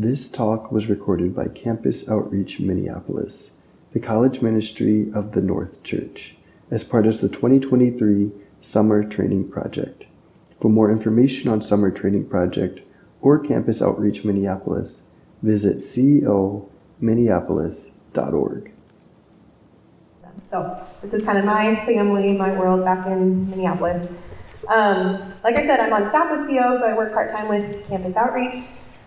This talk was recorded by Campus Outreach Minneapolis, the college ministry of the North Church, as part of the 2023 Summer Training Project. For more information on Summer Training Project or Campus Outreach Minneapolis, visit ceominneapolis.org. So this is kind of my family, my world back in Minneapolis. Um, like I said, I'm on staff with CO, so I work part time with Campus Outreach.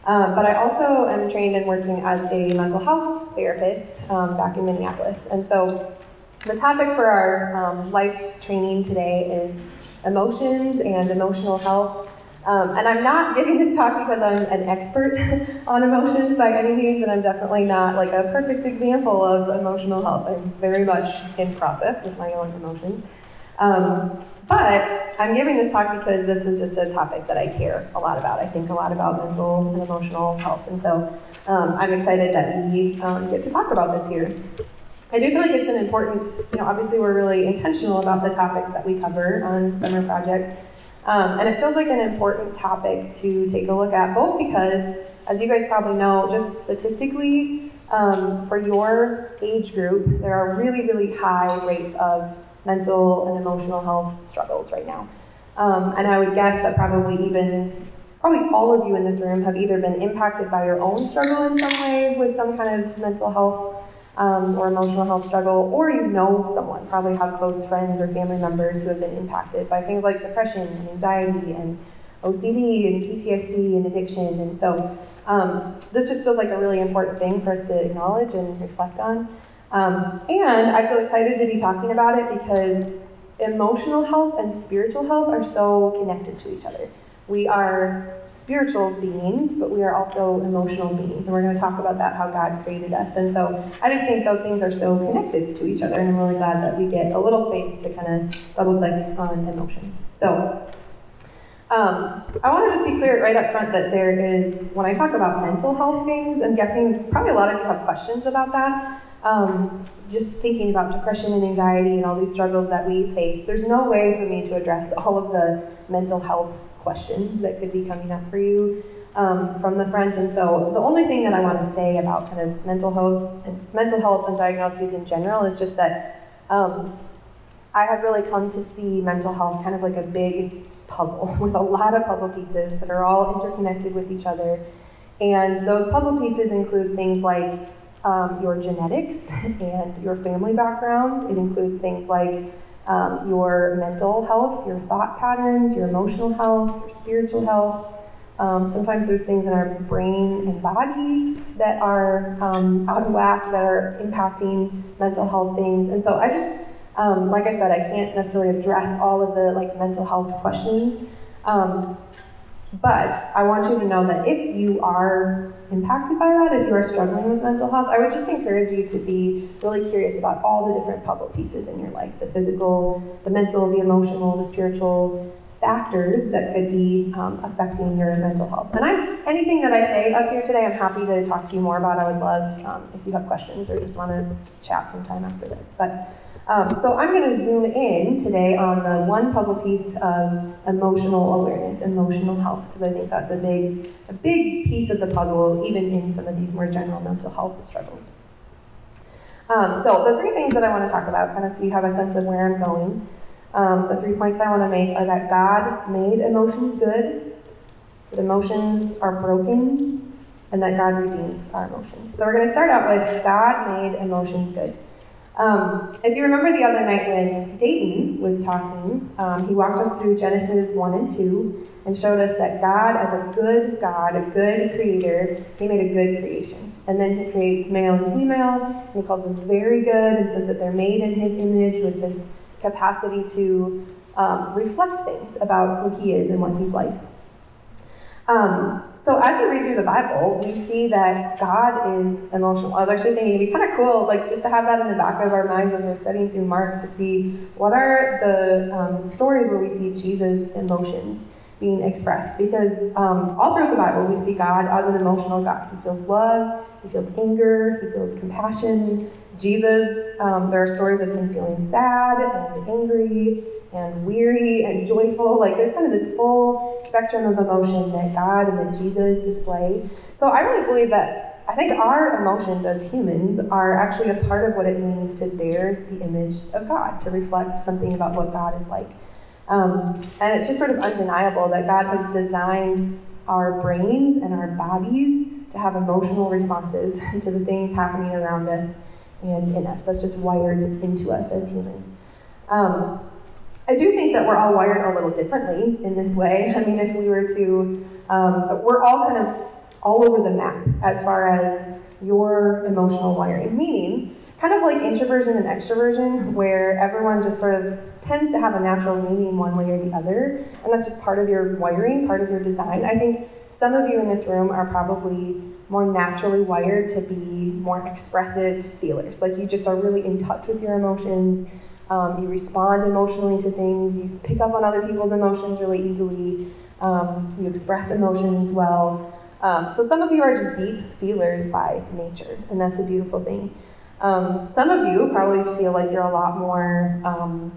Um, but I also am trained in working as a mental health therapist um, back in Minneapolis. And so the topic for our um, life training today is emotions and emotional health. Um, and I'm not giving this talk because I'm an expert on emotions by any means, and I'm definitely not like a perfect example of emotional health. I'm very much in process with my own emotions. Um, but I'm giving this talk because this is just a topic that I care a lot about. I think a lot about mental and emotional health, and so um, I'm excited that we um, get to talk about this here. I do feel like it's an important, you know, obviously we're really intentional about the topics that we cover on Summer Project. Um, and it feels like an important topic to take a look at, both because, as you guys probably know, just statistically, um, for your age group, there are really, really high rates of mental and emotional health struggles right now. Um, and I would guess that probably even, probably all of you in this room have either been impacted by your own struggle in some way with some kind of mental health um, or emotional health struggle, or you know someone, probably have close friends or family members who have been impacted by things like depression and anxiety and OCD and PTSD and addiction. And so um, this just feels like a really important thing for us to acknowledge and reflect on. Um, and I feel excited to be talking about it because emotional health and spiritual health are so connected to each other. We are spiritual beings, but we are also emotional beings. And we're going to talk about that, how God created us. And so I just think those things are so connected to each other. And I'm really glad that we get a little space to kind of double click on emotions. So um, I want to just be clear right up front that there is, when I talk about mental health things, I'm guessing probably a lot of you have questions about that. Um, just thinking about depression and anxiety and all these struggles that we face, there's no way for me to address all of the mental health questions that could be coming up for you um, from the front. And so the only thing that I want to say about kind of mental health and mental health and diagnoses in general is just that um, I have really come to see mental health kind of like a big puzzle with a lot of puzzle pieces that are all interconnected with each other. And those puzzle pieces include things like um, your genetics and your family background. It includes things like um, your mental health, your thought patterns, your emotional health, your spiritual health. Um, sometimes there's things in our brain and body that are um, out of whack, that are impacting mental health things. And so I just, um, like I said, I can't necessarily address all of the like mental health questions. But I want you to know that if you are impacted by that, if you are struggling with mental health, I would just encourage you to be really curious about all the different puzzle pieces in your life the physical, the mental, the emotional, the spiritual factors that could be um, affecting your mental health. And I'm anything that I say up here today, I'm happy to talk to you more about. I would love um, if you have questions or just want to chat sometime after this. But um, so I'm going to zoom in today on the one puzzle piece of emotional awareness, emotional health, because I think that's a big, a big piece of the puzzle, even in some of these more general mental health struggles. Um, so the three things that I want to talk about, kind of so you have a sense of where I'm going. Um, the three points I want to make are that God made emotions good, that emotions are broken, and that God redeems our emotions. So we're going to start out with God made emotions good. Um, if you remember the other night when Dayton was talking, um, he walked us through Genesis 1 and 2 and showed us that God, as a good God, a good creator, he made a good creation. And then he creates male and female, and he calls them very good and says that they're made in his image with this capacity to um, reflect things about who he is and what he's like. Um, so as you read through the Bible, we see that God is emotional. I was actually thinking it'd be kind of cool, like just to have that in the back of our minds as we're studying through Mark to see what are the um, stories where we see Jesus' emotions being expressed because um, all throughout the Bible we see God as an emotional God. He feels love, he feels anger, he feels compassion. Jesus, um, there are stories of him feeling sad and angry and weary and joyful. Like there's kind of this full spectrum of emotion that God and that Jesus display. So I really believe that I think our emotions as humans are actually a part of what it means to bear the image of God, to reflect something about what God is like. Um, and it's just sort of undeniable that God has designed our brains and our bodies to have emotional responses to the things happening around us and in us. That's just wired into us as humans. Um, I do think that we're all wired a little differently in this way. I mean, if we were to, um, we're all kind of all over the map as far as your emotional wiring, meaning kind of like introversion and extroversion, where everyone just sort of tends to have a natural leaning one way or the other, and that's just part of your wiring, part of your design. I think some of you in this room are probably more naturally wired to be more expressive feelers. Like you just are really in touch with your emotions. Um, you respond emotionally to things. You pick up on other people's emotions really easily. Um, you express emotions well. Um, so some of you are just deep feelers by nature, and that's a beautiful thing. Um, some of you probably feel like you're a lot more um,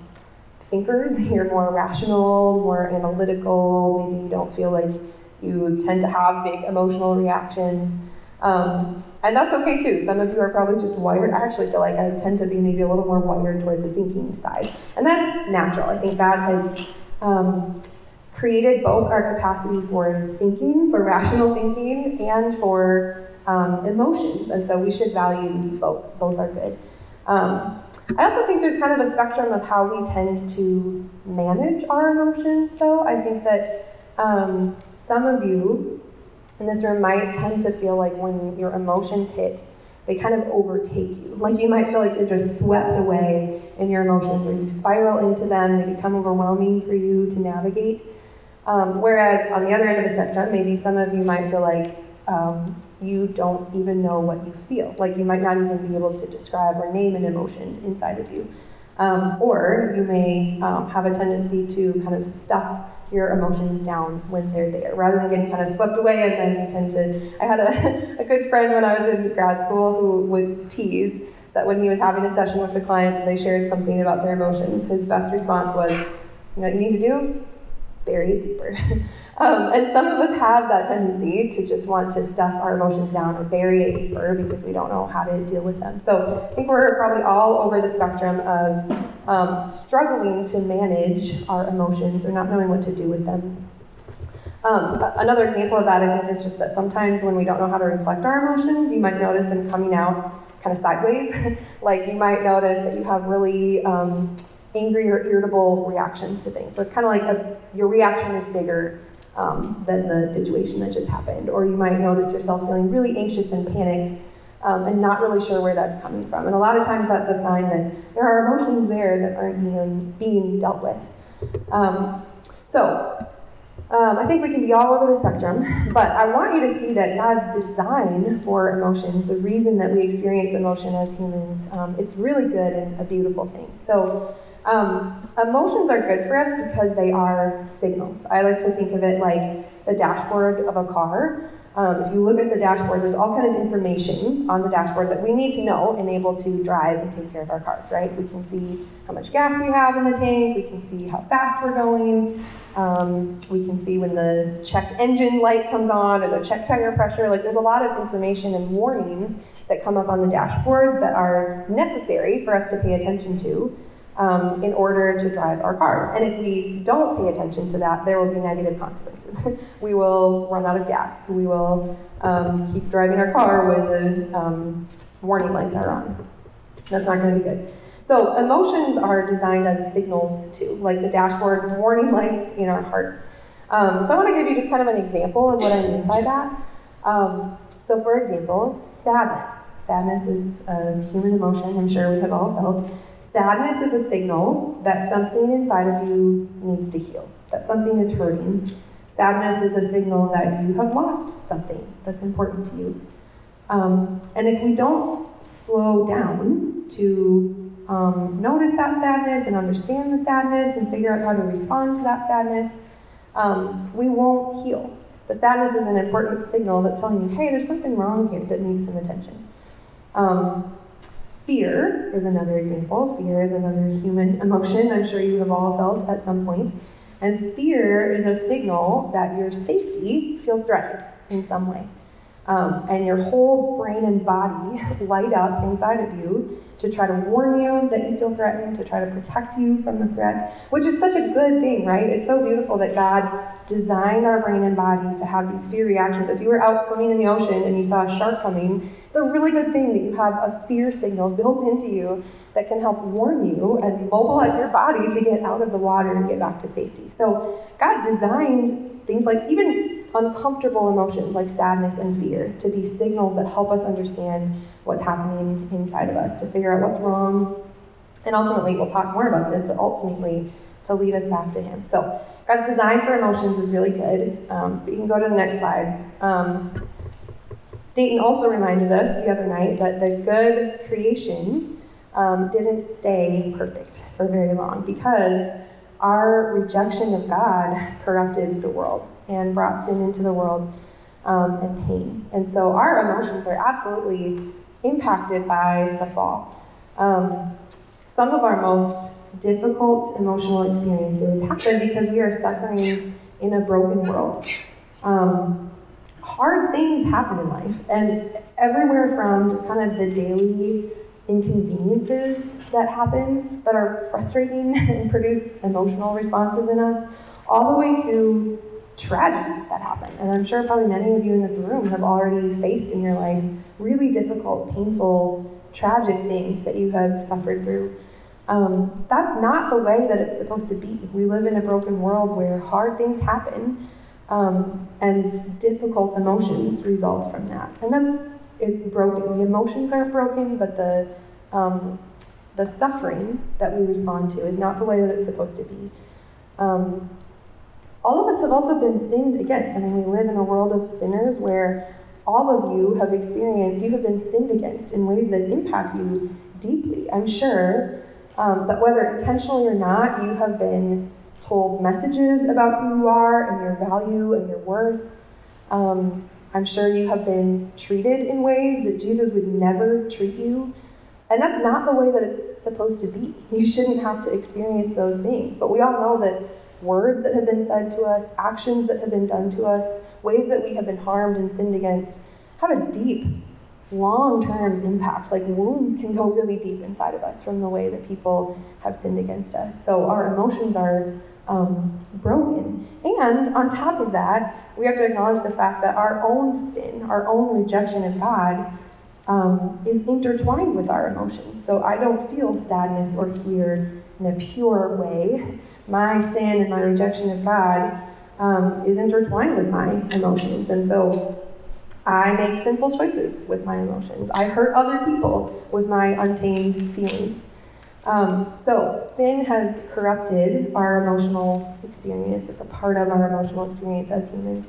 thinkers, you're more rational, more analytical, maybe you don't feel like you tend to have big emotional reactions. Um, and that's okay too. Some of you are probably just wired. I actually feel like I tend to be maybe a little more wired toward the thinking side. And that's natural. I think God has um, created both our capacity for thinking, for rational thinking, and for um, emotions. And so we should value both. Both are good. Um, I also think there's kind of a spectrum of how we tend to manage our emotions, though. I think that um, some of you in this room might tend to feel like when your emotions hit, they kind of overtake you. Like you might feel like you're just swept away in your emotions, or you spiral into them, they become overwhelming for you to navigate. Um, whereas on the other end of the spectrum, maybe some of you might feel like um, you don't even know what you feel. Like you might not even be able to describe or name an emotion inside of you. Um, or you may um, have a tendency to kind of stuff your emotions down when they're there rather than getting kind of swept away and then you tend to. I had a, a good friend when I was in grad school who would tease that when he was having a session with a client and they shared something about their emotions, his best response was, You know what you need to do? Bury it deeper. um, and some of us have that tendency to just want to stuff our emotions down or bury it deeper because we don't know how to deal with them. So I think we're probably all over the spectrum of um, struggling to manage our emotions or not knowing what to do with them. Um, another example of that, I think, is just that sometimes when we don't know how to reflect our emotions, you might notice them coming out kind of sideways. like you might notice that you have really um, angry or irritable reactions to things. But it's kind of like a, your reaction is bigger um, than the situation that just happened. Or you might notice yourself feeling really anxious and panicked um, and not really sure where that's coming from. And a lot of times that's a sign that there are emotions there that aren't being, being dealt with. Um, so, um, I think we can be all over the spectrum, but I want you to see that God's design for emotions, the reason that we experience emotion as humans, um, it's really good and a beautiful thing. So, um, emotions are good for us because they are signals. I like to think of it like the dashboard of a car. Um, if you look at the dashboard, there's all kind of information on the dashboard that we need to know and able to drive and take care of our cars, right? We can see how much gas we have in the tank, we can see how fast we're going, um, we can see when the check engine light comes on or the check tire pressure. Like there's a lot of information and warnings that come up on the dashboard that are necessary for us to pay attention to um, in order to drive our cars. And if we don't pay attention to that, there will be negative consequences. we will run out of gas. We will um, keep driving our car when the um, warning lights are on. That's not going to be good. So, emotions are designed as signals too, like the dashboard warning lights in our hearts. Um, so, I want to give you just kind of an example of what I mean by that. Um, so, for example, sadness. Sadness is a human emotion, I'm sure we have all felt. Sadness is a signal that something inside of you needs to heal, that something is hurting. Sadness is a signal that you have lost something that's important to you. Um, and if we don't slow down to um, notice that sadness and understand the sadness and figure out how to respond to that sadness, um, we won't heal. The sadness is an important signal that's telling you, hey, there's something wrong here that needs some attention. Um, fear is another example. Fear is another human emotion I'm sure you have all felt at some point. And fear is a signal that your safety feels threatened in some way. Um, and your whole brain and body light up inside of you to try to warn you that you feel threatened, to try to protect you from the threat, which is such a good thing, right? It's so beautiful that God designed our brain and body to have these fear reactions. If you were out swimming in the ocean and you saw a shark coming, it's a really good thing that you have a fear signal built into you that can help warn you and mobilize your body to get out of the water and get back to safety. So God designed things like even uncomfortable emotions like sadness and fear to be signals that help us understand what's happening inside of us, to figure out what's wrong. And ultimately, we'll talk more about this, but ultimately, to lead us back to Him. So, God's design for emotions is really good. Um, you can go to the next slide. Um, Dayton also reminded us the other night that the good creation um, didn't stay perfect for very long because our rejection of God corrupted the world and brought sin into the world um, and pain. And so our emotions are absolutely impacted by the fall. Um, some of our most difficult emotional experiences happen because we are suffering in a broken world. Um, hard things happen in life, and everywhere from just kind of the daily inconveniences that happen that are frustrating and produce emotional responses in us, all the way to tragedies that happen. And I'm sure probably many of you in this room have already faced in your life really difficult, painful, tragic things that you have suffered through. Um, that's not the way that it's supposed to be. We live in a broken world where hard things happen um, and difficult emotions result from that. And that's it's broken. The emotions aren't broken, but the um, the suffering that we respond to is not the way that it's supposed to be. Um, all of us have also been sinned against. I mean, we live in a world of sinners where all of you have experienced, you have been sinned against in ways that impact you deeply. I'm sure um, that whether intentionally or not, you have been told messages about who you are and your value and your worth. Um, I'm sure you have been treated in ways that Jesus would never treat you. And that's not the way that it's supposed to be. You shouldn't have to experience those things. But we all know that words that have been said to us, actions that have been done to us, ways that we have been harmed and sinned against have a deep, long term impact. Like wounds can go really deep inside of us from the way that people have sinned against us. So our emotions are um, broken. And on top of that, we have to acknowledge the fact that our own sin, our own rejection of God, um, is intertwined with our emotions. So I don't feel sadness or fear in a pure way. My sin and my rejection of God um, is intertwined with my emotions. And so I make sinful choices with my emotions. I hurt other people with my untamed feelings. Um, so, sin has corrupted our emotional experience. It's a part of our emotional experience as humans.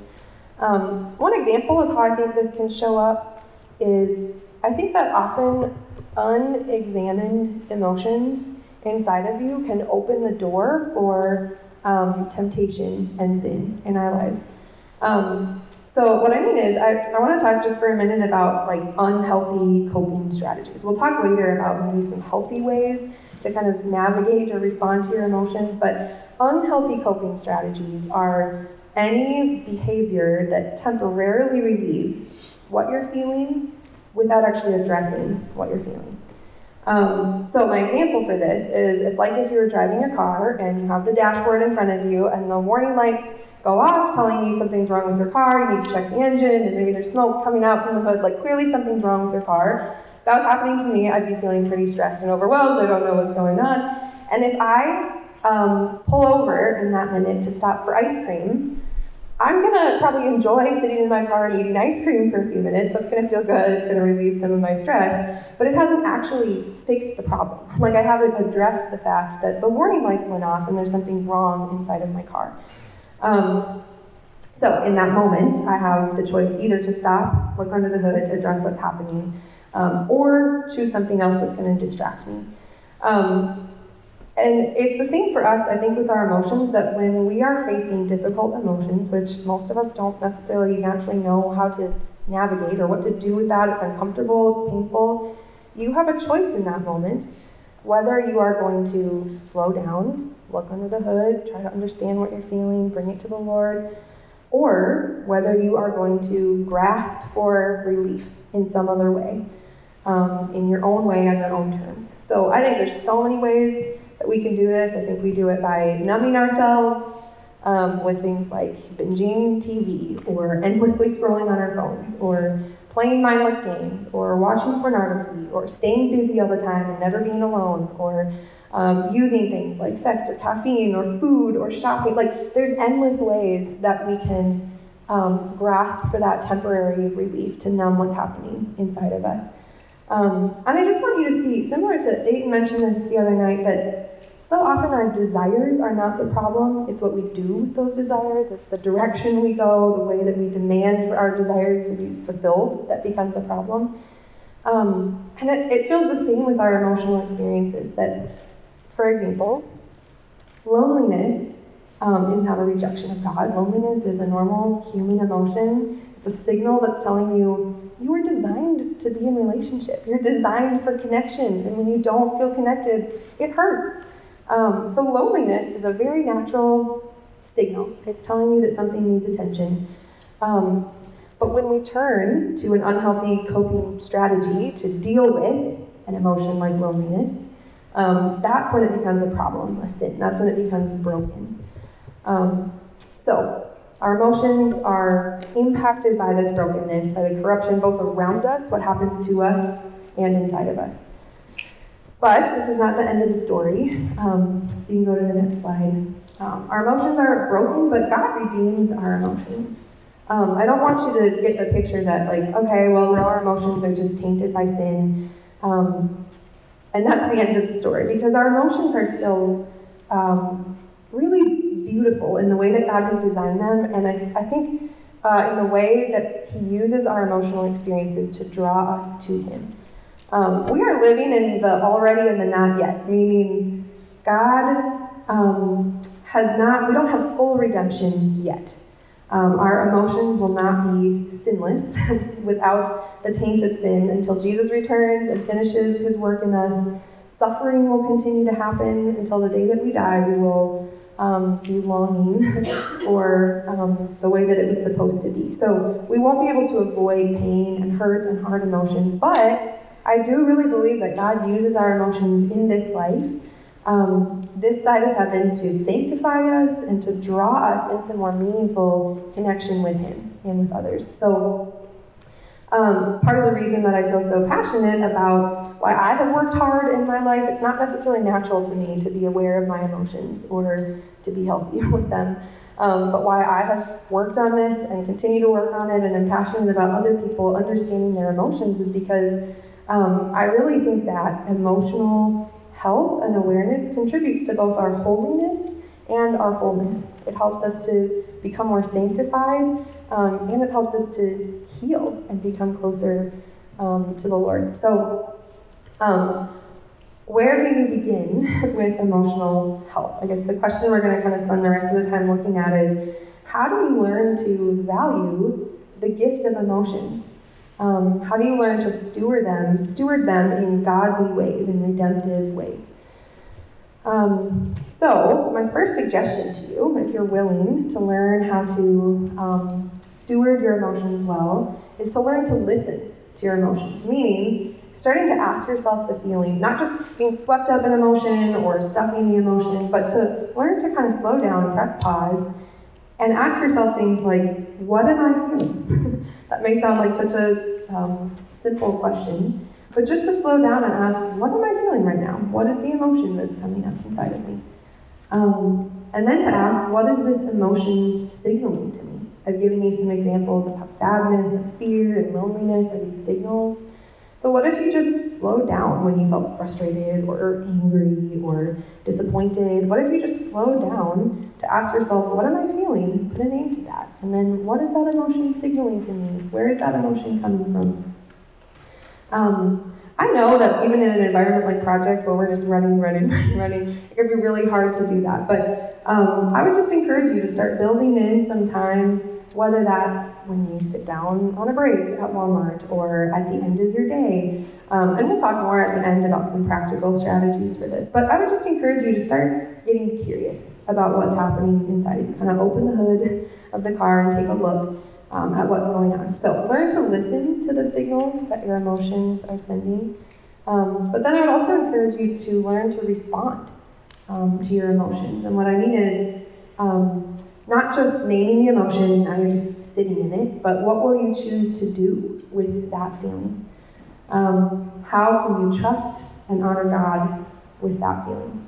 Um, one example of how I think this can show up is I think that often unexamined emotions inside of you can open the door for um, temptation and sin in our lives. Um, so what I mean is, I, I want to talk just for a minute about like unhealthy coping strategies. We'll talk later about maybe some healthy ways to kind of navigate or respond to your emotions. But unhealthy coping strategies are any behavior that temporarily relieves what you're feeling without actually addressing what you're feeling. Um, so my example for this is it's like if you're driving your car and you have the dashboard in front of you and the warning lights go off telling you something's wrong with your car, you need to check the engine and maybe there's smoke coming out from the hood, like clearly something's wrong with your car that was happening to me, I'd be feeling pretty stressed and overwhelmed. I don't know what's going on. And if I um, pull over in that minute to stop for ice cream, I'm gonna probably enjoy sitting in my car and eating ice cream for a few minutes. That's gonna feel good. It's gonna relieve some of my stress. But it hasn't actually fixed the problem. Like I haven't addressed the fact that the warning lights went off and there's something wrong inside of my car. Um, so in that moment, I have the choice either to stop, look under the hood, address what's happening, um, or choose something else that's to distract me. Um, and it's the same for us, I think, with our emotions that when we are facing difficult emotions, which most of us don't necessarily naturally know how to navigate or what to do with that, it's uncomfortable, it's painful, you have a choice in that moment whether you are going to slow down, look under the hood, try to understand what you're feeling, bring it to the Lord, or whether you are going to grasp for relief in some other way, um, in your own way, on your own terms. So I think there's so many ways that we can do this. I think we do it by numbing ourselves um, with things like binging TV or endlessly scrolling on our phones or playing mindless games or watching pornography or staying busy all the time and never being alone or um, using things like sex or caffeine or food or shopping. Like, there's endless ways that we can um, grasp for that temporary relief to numb what's happening inside of us. Um, and I just want you to see, similar to Dayton mentioned this the other night, that so often our desires are not the problem, it's what we do with those desires, it's the direction we go, the way that we demand for our desires to be fulfilled that becomes a problem. Um, and it, it feels the same with our emotional experiences that, for example, loneliness um, is not a rejection of God. Loneliness is a normal human emotion. It's a signal that's telling you you are designed to be in relationship. You're designed for connection. And when you don't feel connected, it hurts. Um, so loneliness is a very natural signal. It's telling you that something needs attention. Um, but when we turn to an unhealthy coping strategy to deal with an emotion like loneliness, um, that's when it becomes a problem, a sin. That's when it becomes broken. Um, so, our emotions are impacted by this brokenness, by the corruption both around us, what happens to us, and inside of us. But this is not the end of the story. Um, so you can go to the next slide. Um, our emotions are broken, but God redeems our emotions. Um, I don't want you to get the picture that, like, okay, well, now our emotions are just tainted by sin. Um, and that's the end of the story because our emotions are still um, really beautiful in the way that God has designed them. And I, I think uh, in the way that He uses our emotional experiences to draw us to Him. Um, we are living in the already and the not yet, meaning God um, has not, we don't have full redemption yet. Um, our emotions will not be sinless without the taint of sin until Jesus returns and finishes his work in us. Suffering will continue to happen until the day that we die. We will um, be longing for um, the way that it was supposed to be. So we won't be able to avoid pain and hurt and hard emotions, but I do really believe that God uses our emotions in this life, um, this side of heaven, to sanctify us and to draw us into more meaningful connection with Him and with others. So, um, part of the reason that I feel so passionate about why I have worked hard in my life, it's not necessarily natural to me to be aware of my emotions or to be healthy with them. Um, but why I have worked on this and continue to work on it and am passionate about other people understanding their emotions is because um, I really think that emotional health and awareness contributes to both our holiness and our wholeness. It helps us to become more sanctified, um, and it helps us to heal and become closer um, to the Lord. So, um, where do you begin with emotional health? I guess the question we're going to kind of spend the rest of the time looking at is how do we learn to value the gift of emotions? Um, how do you learn to steward them, steward them in godly ways, in redemptive ways? Um, so, my first suggestion to you, if you're willing to learn how to um, steward your emotions well, is to learn to listen to your emotions. Meaning, starting to ask yourself the feeling, not just being swept up in emotion or stuffing the emotion, but to learn to kind of slow down, press pause, and ask yourself things like, what am I feeling? that may sound like such a um, simple question, but just to slow down and ask, what am I feeling right now? What is the emotion that's coming up inside of me? Um, and then to ask, what is this emotion signaling to me? I've given you some examples of how sadness and fear and loneliness are these signals so, what if you just slowed down when you felt frustrated or angry or disappointed? What if you just slowed down to ask yourself, what am I feeling? Put a name to that. And then, what is that emotion signaling to me? Where is that emotion coming from? Um, I know that even in an environment like Project, where we're just running, running, running, running, it can be really hard to do that. But um, I would just encourage you to start building in some time, whether that's when you sit down on a break at Walmart or at the end of your day. Um, and we'll talk more at the end about some practical strategies for this. But I would just encourage you to start getting curious about what's happening inside. Kind of open the hood of the car and take a look um, at what's going on. So learn to listen to the signals that your emotions are sending. Um, but then I would also encourage you to learn to respond um, to your emotions. And what I mean is um, not just naming the emotion, now you're just sitting in it, but what will you choose to do with that feeling? Um, how can you trust and honor God with that feeling?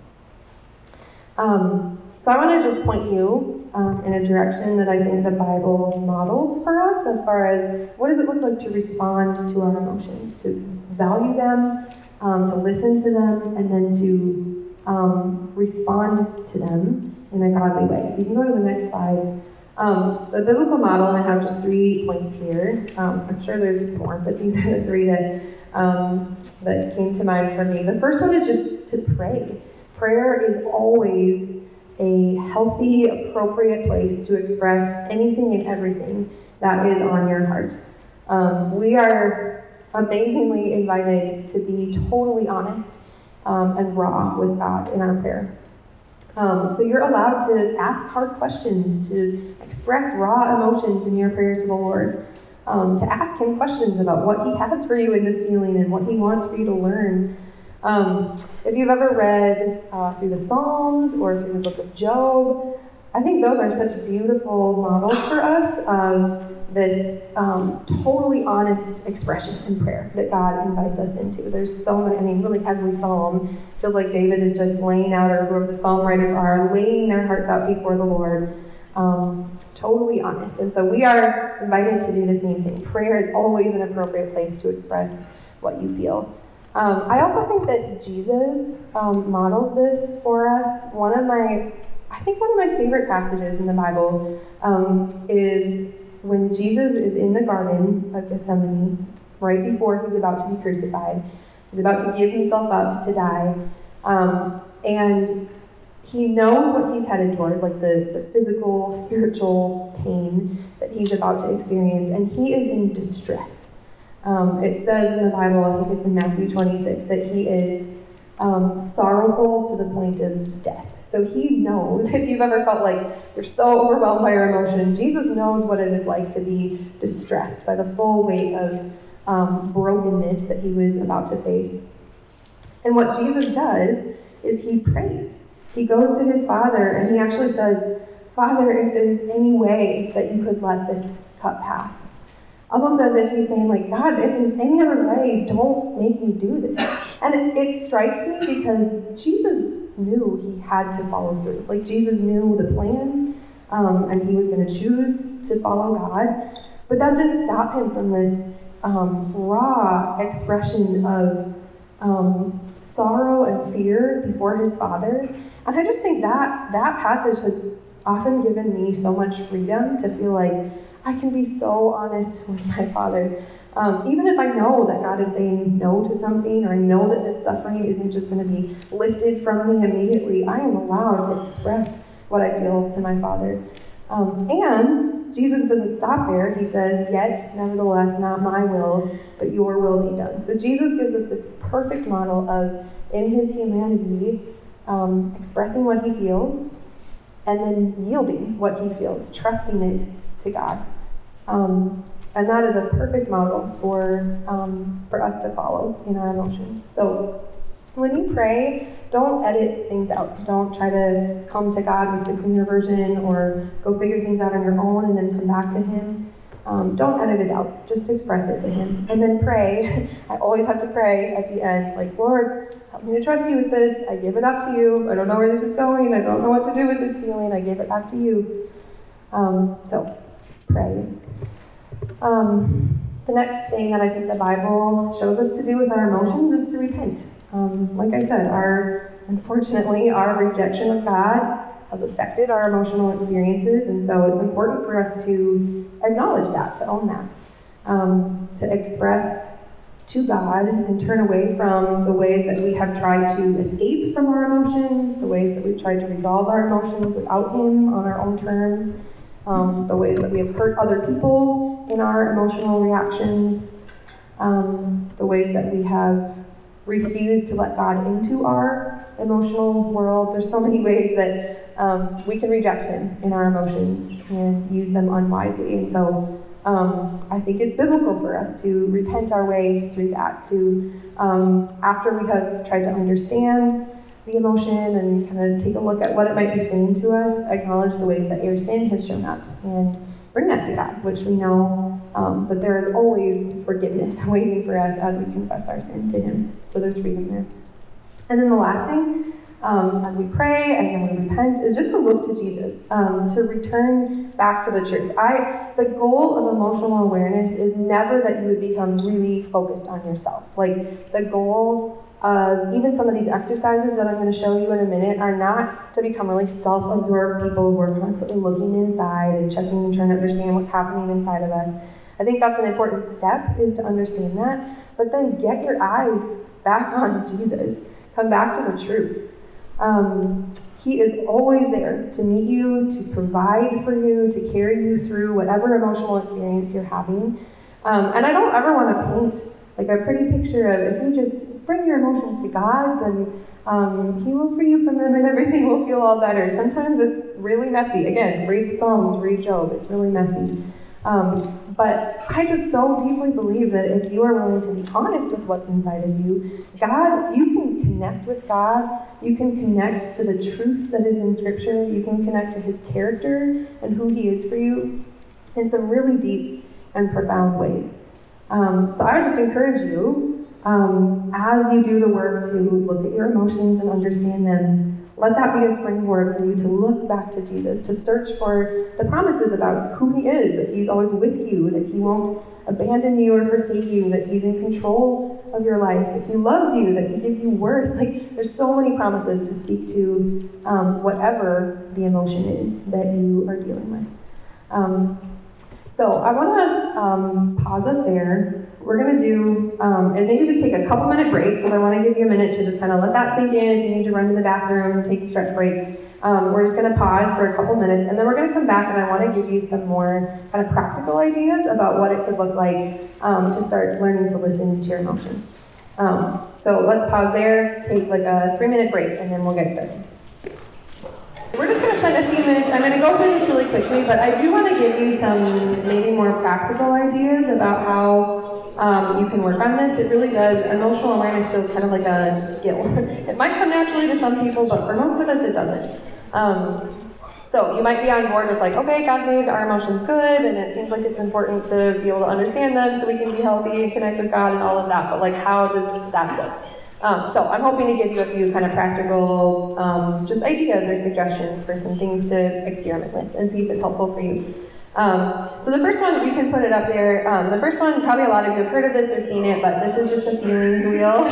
Um, so I want to just point you um, in a direction that I think the Bible models for us as far as what does it look like to respond to our emotions, to value them, um, to listen to them, and then to um, respond to them in a godly way. So you can go to the next slide. Um, the biblical model, and I have just three points here. Um, I'm sure there's more, but these are the three that um, that came to mind for me. The first one is just to pray. Prayer is always a healthy, appropriate place to express anything and everything that is on your heart. Um, we are amazingly invited to be totally honest um, and raw with God in our prayer. Um, so you're allowed to ask hard questions, to express raw emotions in your prayer to the Lord, um, to ask Him questions about what He has for you in this feeling and what He wants for you to learn. Um, if you've ever read uh, through the Psalms or through the book of Job, I think those are such beautiful models for us of this um, totally honest expression in prayer that God invites us into. There's so many, I mean, really every psalm feels like David is just laying out, or whoever the psalm writers are, laying their hearts out before the Lord. Um, totally honest. And so we are invited to do the same thing. Prayer is always an appropriate place to express what you feel. Um, I also think that Jesus um, models this for us. One of my, I think one of my favorite passages in the Bible um, is when Jesus is in the Garden of Gethsemane, right before he's about to be crucified. He's about to give himself up to die. Um, and he knows what he's headed toward, like the, the physical, spiritual pain that he's about to experience, and he is in distress. Um, it says in the Bible, I think it's in Matthew 26, that he is um, sorrowful to the point of death. So he knows, if you've ever felt like you're so overwhelmed by your emotion, Jesus knows what it is like to be distressed by the full weight of um, brokenness that he was about to face. And what Jesus does is he prays. He goes to his Father and he actually says, Father, if there's any way that you could let this cup pass, almost as if he's saying, like, God, if there's any other way, don't make me do this. And it, it strikes me because Jesus knew he had to follow through. Like, Jesus knew the plan, um, and he was going to choose to follow God. But that didn't stop him from this um, raw expression of um, sorrow and fear before his father. And I just think that that passage has often given me so much freedom to feel like, I can be so honest with my Father. Um, even if I know that God is saying no to something, or I know that this suffering isn't just going to be lifted from me immediately, I am allowed to express what I feel to my Father. Um, and Jesus doesn't stop there. He says, Yet, nevertheless, not my will, but your will be done. So Jesus gives us this perfect model of, in his humanity, um, expressing what he feels, and then yielding what he feels, trusting it to God. Um, and that is a perfect model for, um, for us to follow in our emotions. So when you pray, don't edit things out. Don't try to come to God with the cleaner version or go figure things out on your own and then come back to Him. Um, don't edit it out. Just express it to Him. And then pray. I always have to pray at the end, like, Lord, help me to trust you with this. I give it up to you. I don't know where this is going. I don't know what to do with this feeling. I give it back to you. Um, so pray. Um, the next thing that I think the Bible shows us to do with our emotions is to repent. Um, like I said, our unfortunately our rejection of God has affected our emotional experiences, and so it's important for us to acknowledge that, to own that, um, to express to God and turn away from the ways that we have tried to escape from our emotions, the ways that we've tried to resolve our emotions without Him on our own terms, um, the ways that we have hurt other people in our emotional reactions, um, the ways that we have refused to let God into our emotional world. There's so many ways that um, we can reject Him in our emotions and use them unwisely. And so um, I think it's biblical for us to repent our way through that, to, um, after we have tried to understand the emotion and kind of take a look at what it might be saying to us, acknowledge the ways that your sin has shown up, and bring that to God, which we know um, that there is always forgiveness waiting for us as we confess our sin to Him. So there's freedom there. And then the last thing um, as we pray and then we repent is just to look to Jesus, um, to return back to the truth. I the goal of emotional awareness is never that you would become really focused on yourself. Like the goal of even some of these exercises that I'm going to show you in a minute are not to become really self-absorbed people who are constantly looking inside and checking and trying to understand what's happening inside of us. I think that's an important step is to understand that, but then get your eyes back on Jesus. Come back to the truth. Um, he is always there to meet you, to provide for you, to carry you through whatever emotional experience you're having. Um, and I don't ever want to paint like a pretty picture of if you just bring your emotions to God, then um, He will free you from them and everything will feel all better. Sometimes it's really messy. Again, read Psalms, read Job, it's really messy. Um, but I just so deeply believe that if you are willing to be honest with what's inside of you, God, you can connect with God. You can connect to the truth that is in Scripture. You can connect to His character and who He is for you in some really deep and profound ways. Um, so I would just encourage you, um, as you do the work to look at your emotions and understand them, let that be a springboard for you to look back to Jesus, to search for the promises about who He is, that He's always with you, that He won't abandon you or forsake you, that He's in control of your life, that He loves you, that He gives you worth. Like, there's so many promises to speak to um, whatever the emotion is that you are dealing with. Um, so I want to um, pause us there. We're going to do um, is maybe just take a couple minute break because I want to give you a minute to just kind of let that sink in. If you need to run to the bathroom, take a stretch break. Um, we're just going to pause for a couple minutes and then we're going to come back and I want to give you some more kind of practical ideas about what it could look like um, to start learning to listen to your emotions. Um, so let's pause there, take like a three minute break, and then we'll get started. We're just spend a few minutes. I'm going to go through this really quickly, but I do want to give you some maybe more practical ideas about how um, you can work on this. It really does. Emotional awareness feels kind of like a skill. it might come naturally to some people, but for most of us, it doesn't. Um, so you might be on board with like, okay, God made our emotions good, and it seems like it's important to be able to understand them so we can be healthy and connect with God and all of that. But like, how does that look? Um, so I'm hoping to give you a few kind of practical, um, just ideas or suggestions for some things to experiment with and see if it's helpful for you. Um, so the first one, you can put it up there. Um, the first one, probably a lot of you have heard of this or seen it, but this is just a feelings wheel.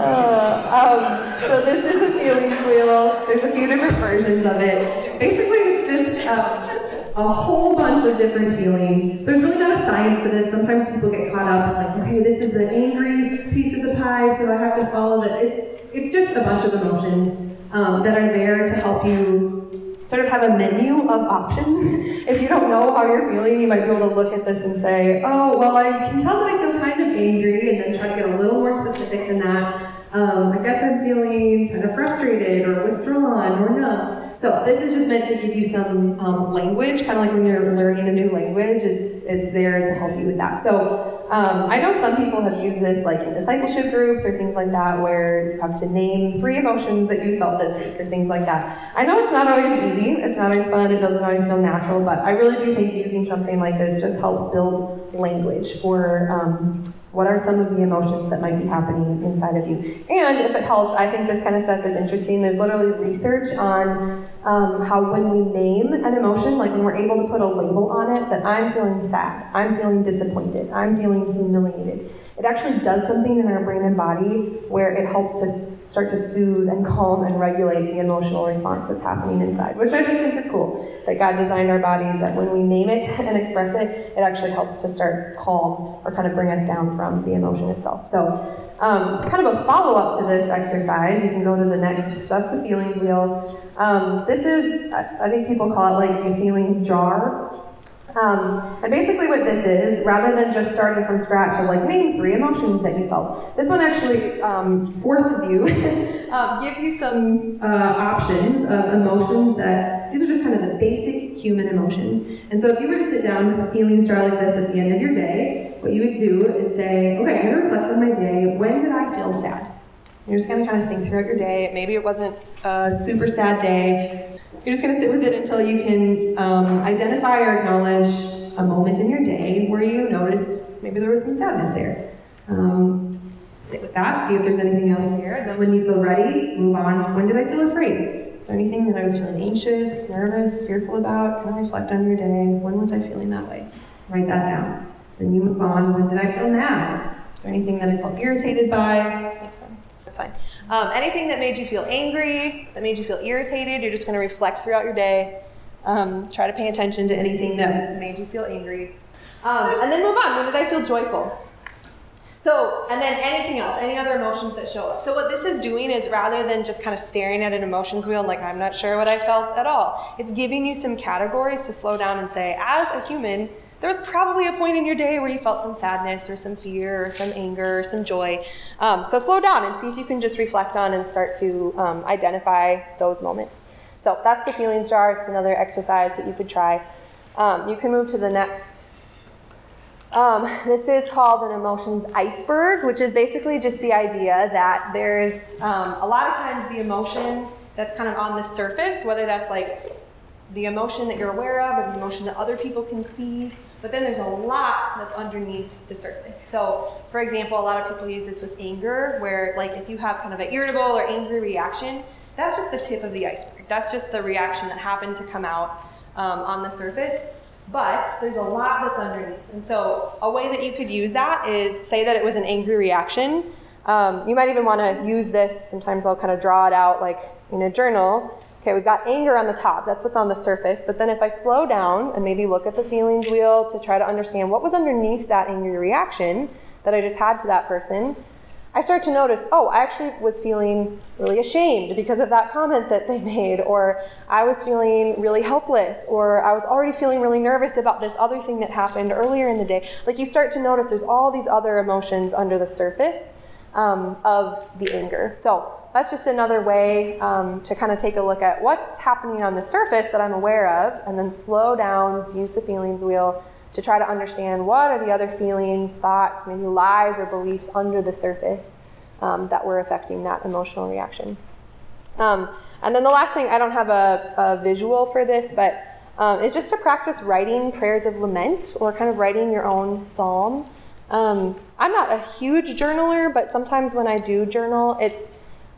uh, um, so this is a feelings wheel. There's a few different versions of it. Basically, it's just um, a whole bunch of different feelings. There's really not a science to this. Sometimes people get caught up in like, okay, this is an angry piece of the pie, so I have to follow that. It's it's just a bunch of emotions um, that are there to help you sort of have a menu of options. if you don't know how you're feeling, you might be able to look at this and say, oh, well, I can tell that I feel kind of angry, and then try to get a little more specific than that. Um, I guess I'm feeling kind of frustrated or withdrawn or numb. So this is just meant to give you some um, language, kind of like when you're learning a new language. It's it's there to help you with that. So um, I know some people have used this like in discipleship groups or things like that, where you have to name three emotions that you felt this week or things like that. I know it's not always easy. It's not always fun. It doesn't always feel natural. But I really do think using something like this just helps build language for um, what are some of the emotions that might be happening inside of you? And if it helps, I think this kind of stuff is interesting. There's literally research on um, how when we name an emotion, like when we're able to put a label on it, that I'm feeling sad, I'm feeling disappointed, I'm feeling humiliated, it actually does something in our brain and body where it helps to start to soothe and calm and regulate the emotional response that's happening inside, which I just think is cool. That God designed our bodies that when we name it and express it, it actually helps to start calm or kind of bring us down from the emotion itself. So, um, kind of a follow up to this exercise, you can go to the next. So that's the feelings wheel. Um, this is, I think people call it like the feelings jar. Um, and basically, what this is, rather than just starting from scratch of like name three emotions that you felt, this one actually um, forces you, um, gives you some uh, options of emotions that these are just kind of the basic human emotions. And so, if you were to sit down with a feelings jar like this at the end of your day, what you would do is say, okay, I'm going to reflect on my day. When did I feel sad? You're just going to kind of think throughout your day. Maybe it wasn't a super sad day. You're just going to sit with it until you can um, identify or acknowledge a moment in your day where you noticed maybe there was some sadness there. Um, sit with that, see if there's anything else there. Then, when you feel ready, move on. When did I feel afraid? Is there anything that I was feeling anxious, nervous, fearful about? Kind of reflect on your day. When was I feeling that way? Write that down. Then you move on. When did I feel mad? Is there anything that I felt irritated by? That's fine. That's fine. Um, anything that made you feel angry, that made you feel irritated, you're just going to reflect throughout your day. Um, try to pay attention to anything that made you feel angry. Um, and then move on. When did I feel joyful? So, and then anything else, any other emotions that show up. So, what this is doing is rather than just kind of staring at an emotions wheel and like, I'm not sure what I felt at all, it's giving you some categories to slow down and say, as a human, there was probably a point in your day where you felt some sadness or some fear or some anger or some joy. Um, so, slow down and see if you can just reflect on and start to um, identify those moments. So, that's the feelings jar. It's another exercise that you could try. Um, you can move to the next um, this is called an emotions iceberg, which is basically just the idea that there's um, a lot of times the emotion that's kind of on the surface, whether that's like the emotion that you're aware of or the emotion that other people can see, but then there's a lot that's underneath the surface. So, for example, a lot of people use this with anger, where like if you have kind of an irritable or angry reaction, that's just the tip of the iceberg. That's just the reaction that happened to come out um, on the surface. But there's a lot that's underneath. And so, a way that you could use that is say that it was an angry reaction. Um, you might even want to use this. Sometimes I'll kind of draw it out like in a journal. Okay, we've got anger on the top. That's what's on the surface. But then if I slow down and maybe look at the feelings wheel to try to understand what was underneath that angry reaction that I just had to that person, I start to notice, oh, I actually was feeling really ashamed because of that comment that they made, or I was feeling really helpless, or I was already feeling really nervous about this other thing that happened earlier in the day. Like you start to notice there's all these other emotions under the surface um, of the anger. So that's just another way um, to kind of take a look at what's happening on the surface that I'm aware of, and then slow down, use the feelings wheel to try to understand what are the other feelings, thoughts, maybe lies or beliefs under the surface um, that were affecting that emotional reaction. Um, and then the last thing, I don't have a, a visual for this, but um, is just to practice writing prayers of lament or kind of writing your own psalm. Um, I'm not a huge journaler, but sometimes when I do journal, it's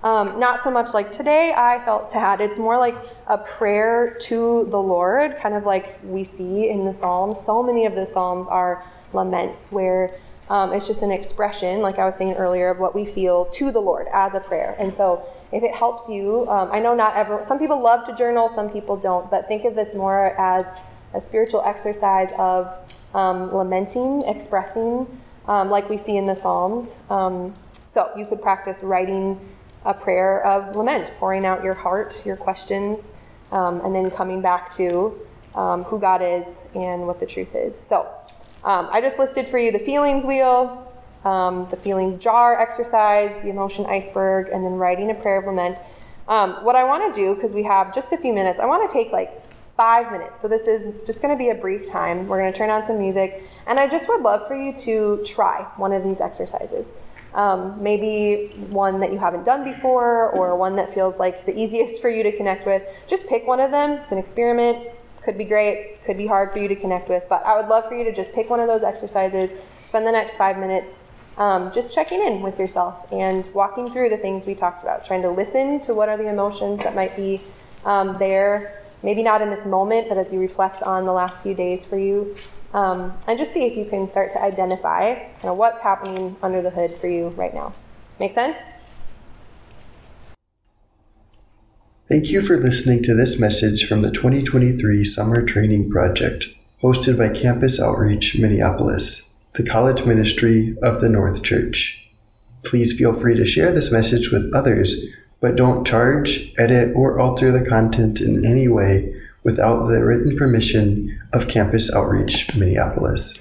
um, not so much like today I felt sad. It's more like a prayer to the Lord, kind of like we see in the Psalms. So many of the Psalms are laments where um, it's just an expression, like I was saying earlier, of what we feel to the Lord as a prayer. And so, if it helps you, um, I know not everyone, some people love to journal, some people don't, but think of this more as a spiritual exercise of um, lamenting, expressing, um, like we see in the Psalms. Um, so, you could practice writing a prayer of lament, pouring out your heart, your questions, um, and then coming back to who God is and what the truth is. So, um, I just listed for you the feelings wheel, um, the feelings jar exercise, the emotion iceberg, and then writing a prayer of lament. Um, what I want to do, because we have just a few minutes, I want to take like five minutes. So this is just going to be a brief time. We're going to turn on some music, and I just would love for you to try one of these exercises. Um, maybe one that you haven't done before, or one that feels like the easiest for you to connect with. Just pick one of them. It's an experiment could be great, could be hard for you to connect with, but I would love for you to just pick one of those exercises, spend the next five minutes um, just checking in with yourself and walking through the things we talked about, trying to listen to what are the emotions that might be um, there, maybe not in this moment, but as you reflect on the last few days for you, um, and just see if you can start to identify kind of what's happening under the hood for you right now. Make sense? Thank you for listening to this message from the 2023 Summer Training Project, hosted by Campus Outreach Minneapolis, the college ministry of the North Church. Please feel free to share this message with others, but don't charge, edit, or alter the content in any way without the written permission of Campus Outreach Minneapolis.